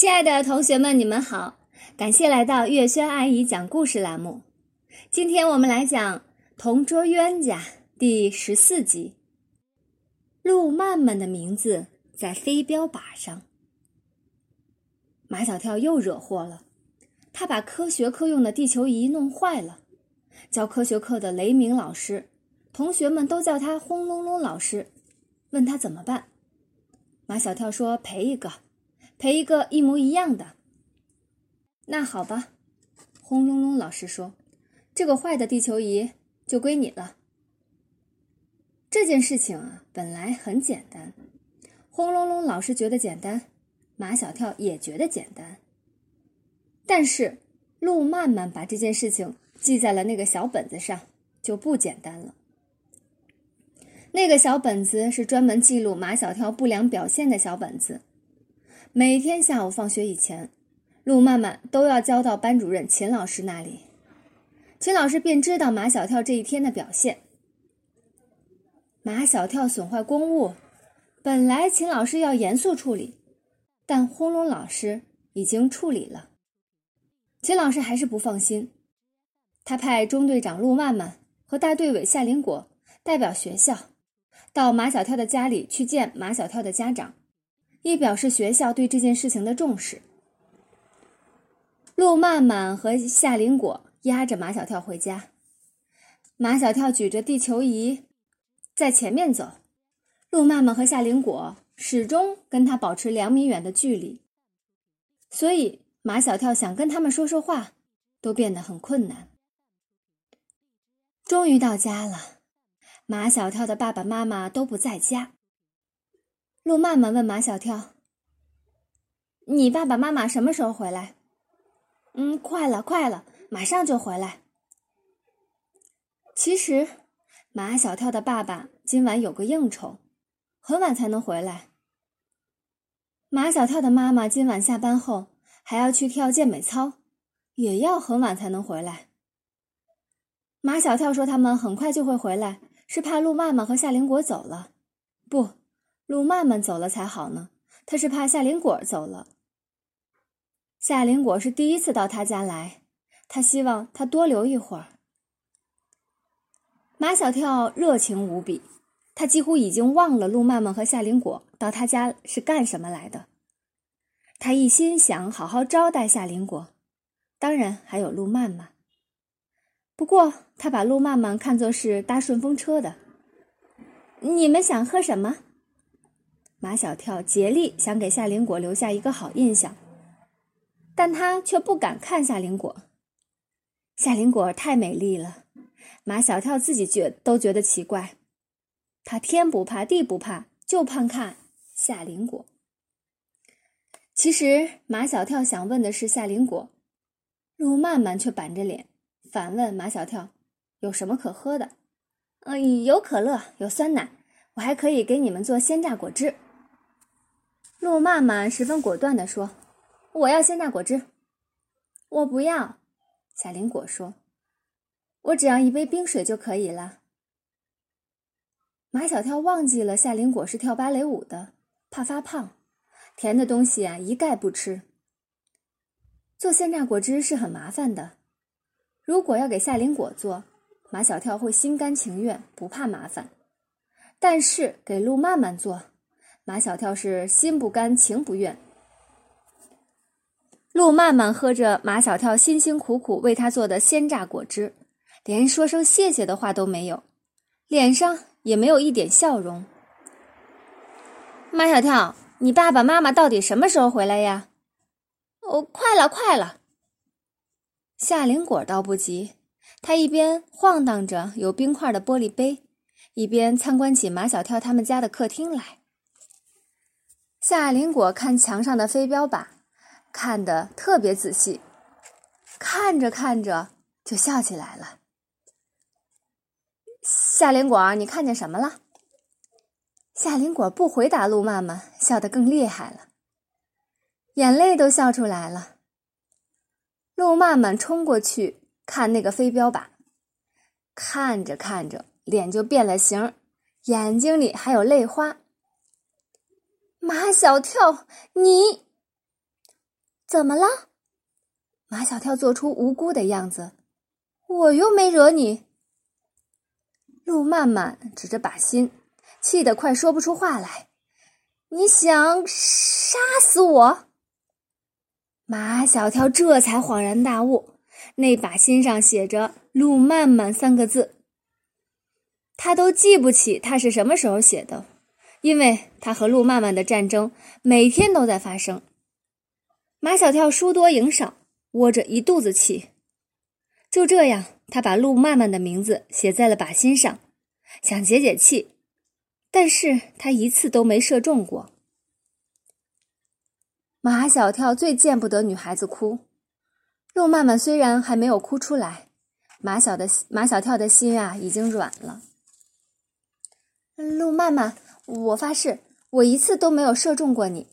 亲爱的同学们，你们好！感谢来到月轩阿姨讲故事栏目。今天我们来讲《同桌冤家》第十四集。路曼曼的名字在飞镖靶上。马小跳又惹祸了，他把科学课用的地球仪弄坏了。教科学课的雷鸣老师，同学们都叫他轰隆隆老师，问他怎么办。马小跳说：“赔一个。”赔一个一模一样的。那好吧，轰隆隆老师说：“这个坏的地球仪就归你了。”这件事情啊，本来很简单。轰隆隆老师觉得简单，马小跳也觉得简单。但是路曼曼把这件事情记在了那个小本子上，就不简单了。那个小本子是专门记录马小跳不良表现的小本子。每天下午放学以前，路曼曼都要交到班主任秦老师那里。秦老师便知道马小跳这一天的表现。马小跳损坏公物，本来秦老师要严肃处理，但轰隆老师已经处理了。秦老师还是不放心，他派中队长路曼曼和大队委夏林果代表学校，到马小跳的家里去见马小跳的家长。以表示学校对这件事情的重视。陆曼曼和夏林果押着马小跳回家，马小跳举着地球仪在前面走，陆曼曼和夏林果始终跟他保持两米远的距离，所以马小跳想跟他们说说话都变得很困难。终于到家了，马小跳的爸爸妈妈都不在家。陆曼曼问马小跳：“你爸爸妈妈什么时候回来？”“嗯，快了，快了，马上就回来。”其实，马小跳的爸爸今晚有个应酬，很晚才能回来。马小跳的妈妈今晚下班后还要去跳健美操，也要很晚才能回来。马小跳说：“他们很快就会回来，是怕陆曼曼和夏林果走了。”不。路曼曼走了才好呢，他是怕夏林果走了。夏林果是第一次到他家来，他希望他多留一会儿。马小跳热情无比，他几乎已经忘了路曼曼和夏林果到他家是干什么来的。他一心想好好招待夏林果，当然还有路曼曼。不过他把路曼曼看作是搭顺风车的。你们想喝什么？马小跳竭力想给夏林果留下一个好印象，但他却不敢看夏林果。夏林果太美丽了，马小跳自己觉都觉得奇怪。他天不怕地不怕，就怕看夏林果。其实马小跳想问的是夏林果，陆曼曼却板着脸反问马小跳：“有什么可喝的？”“嗯，有可乐，有酸奶，我还可以给你们做鲜榨果汁。”陆曼曼十分果断地说：“我要鲜榨果汁。”“我不要。”夏林果说：“我只要一杯冰水就可以了。”马小跳忘记了夏林果是跳芭蕾舞的，怕发胖，甜的东西啊一概不吃。做鲜榨果汁是很麻烦的，如果要给夏林果做，马小跳会心甘情愿，不怕麻烦；但是给陆曼曼做，马小跳是心不甘情不愿。陆曼曼喝着马小跳辛辛苦苦为他做的鲜榨果汁，连说声谢谢的话都没有，脸上也没有一点笑容。马小跳，你爸爸妈妈到底什么时候回来呀？哦，快了，快了。夏林果倒不急，他一边晃荡着有冰块的玻璃杯，一边参观起马小跳他们家的客厅来。夏林果看墙上的飞镖靶，看得特别仔细，看着看着就笑起来了。夏林果，你看见什么了？夏林果不回答路曼曼，笑得更厉害了，眼泪都笑出来了。路曼曼冲过去看那个飞镖靶，看着看着脸就变了形，眼睛里还有泪花。马小跳，你怎么了？马小跳做出无辜的样子。我又没惹你。陆曼曼指着靶心，气得快说不出话来。你想杀死我？马小跳这才恍然大悟，那把心上写着“陆曼曼”三个字。他都记不起他是什么时候写的，因为他和陆曼曼的战争每天都在发生。马小跳输多赢少，窝着一肚子气。就这样，他把陆曼曼的名字写在了靶心上，想解解气，但是他一次都没射中过。马小跳最见不得女孩子哭，陆曼曼虽然还没有哭出来，马小的马小跳的心啊已经软了。陆曼曼，我发誓，我一次都没有射中过你。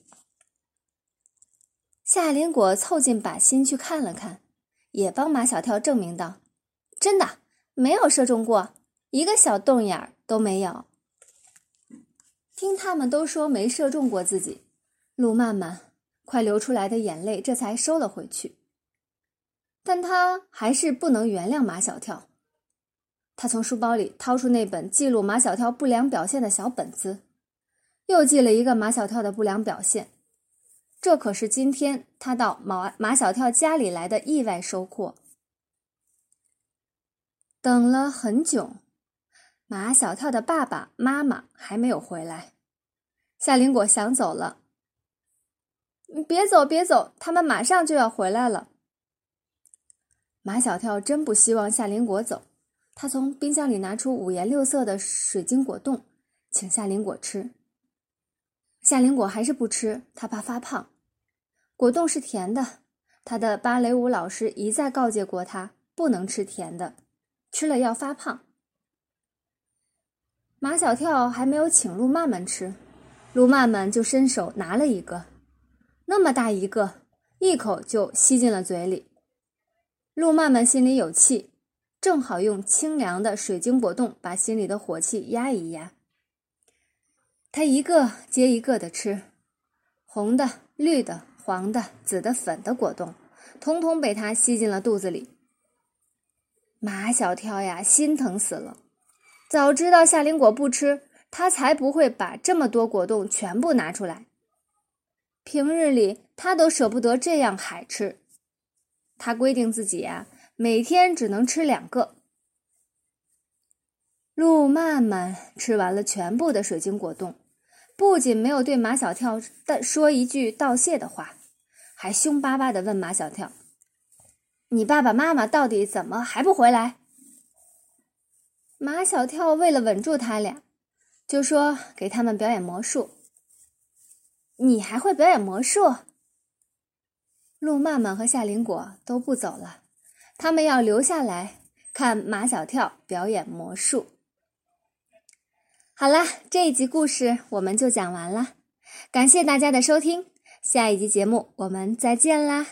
夏林果凑近靶心去看了看，也帮马小跳证明道：“真的没有射中过，一个小洞眼儿都没有。”听他们都说没射中过自己，陆曼曼。快流出来的眼泪，这才收了回去。但他还是不能原谅马小跳。他从书包里掏出那本记录马小跳不良表现的小本子，又记了一个马小跳的不良表现。这可是今天他到马马小跳家里来的意外收获。等了很久，马小跳的爸爸妈妈还没有回来。夏林果想走了。别走，别走！他们马上就要回来了。马小跳真不希望夏林果走，他从冰箱里拿出五颜六色的水晶果冻，请夏林果吃。夏林果还是不吃，他怕发胖。果冻是甜的，他的芭蕾舞老师一再告诫过他不能吃甜的，吃了要发胖。马小跳还没有请路曼曼吃，路曼曼就伸手拿了一个。那么大一个，一口就吸进了嘴里。路曼曼心里有气，正好用清凉的水晶果冻把心里的火气压一压。他一个接一个的吃，红的、绿的、黄的、紫的、粉的果冻，通通被他吸进了肚子里。马小跳呀，心疼死了！早知道夏林果不吃，他才不会把这么多果冻全部拿出来。平日里他都舍不得这样海吃，他规定自己呀每天只能吃两个。陆曼曼吃完了全部的水晶果冻，不仅没有对马小跳的说一句道谢的话，还凶巴巴的问马小跳：“你爸爸妈妈到底怎么还不回来？”马小跳为了稳住他俩，就说给他们表演魔术。你还会表演魔术？陆曼曼和夏林果都不走了，他们要留下来看马小跳表演魔术。好了，这一集故事我们就讲完了，感谢大家的收听，下一集节目我们再见啦！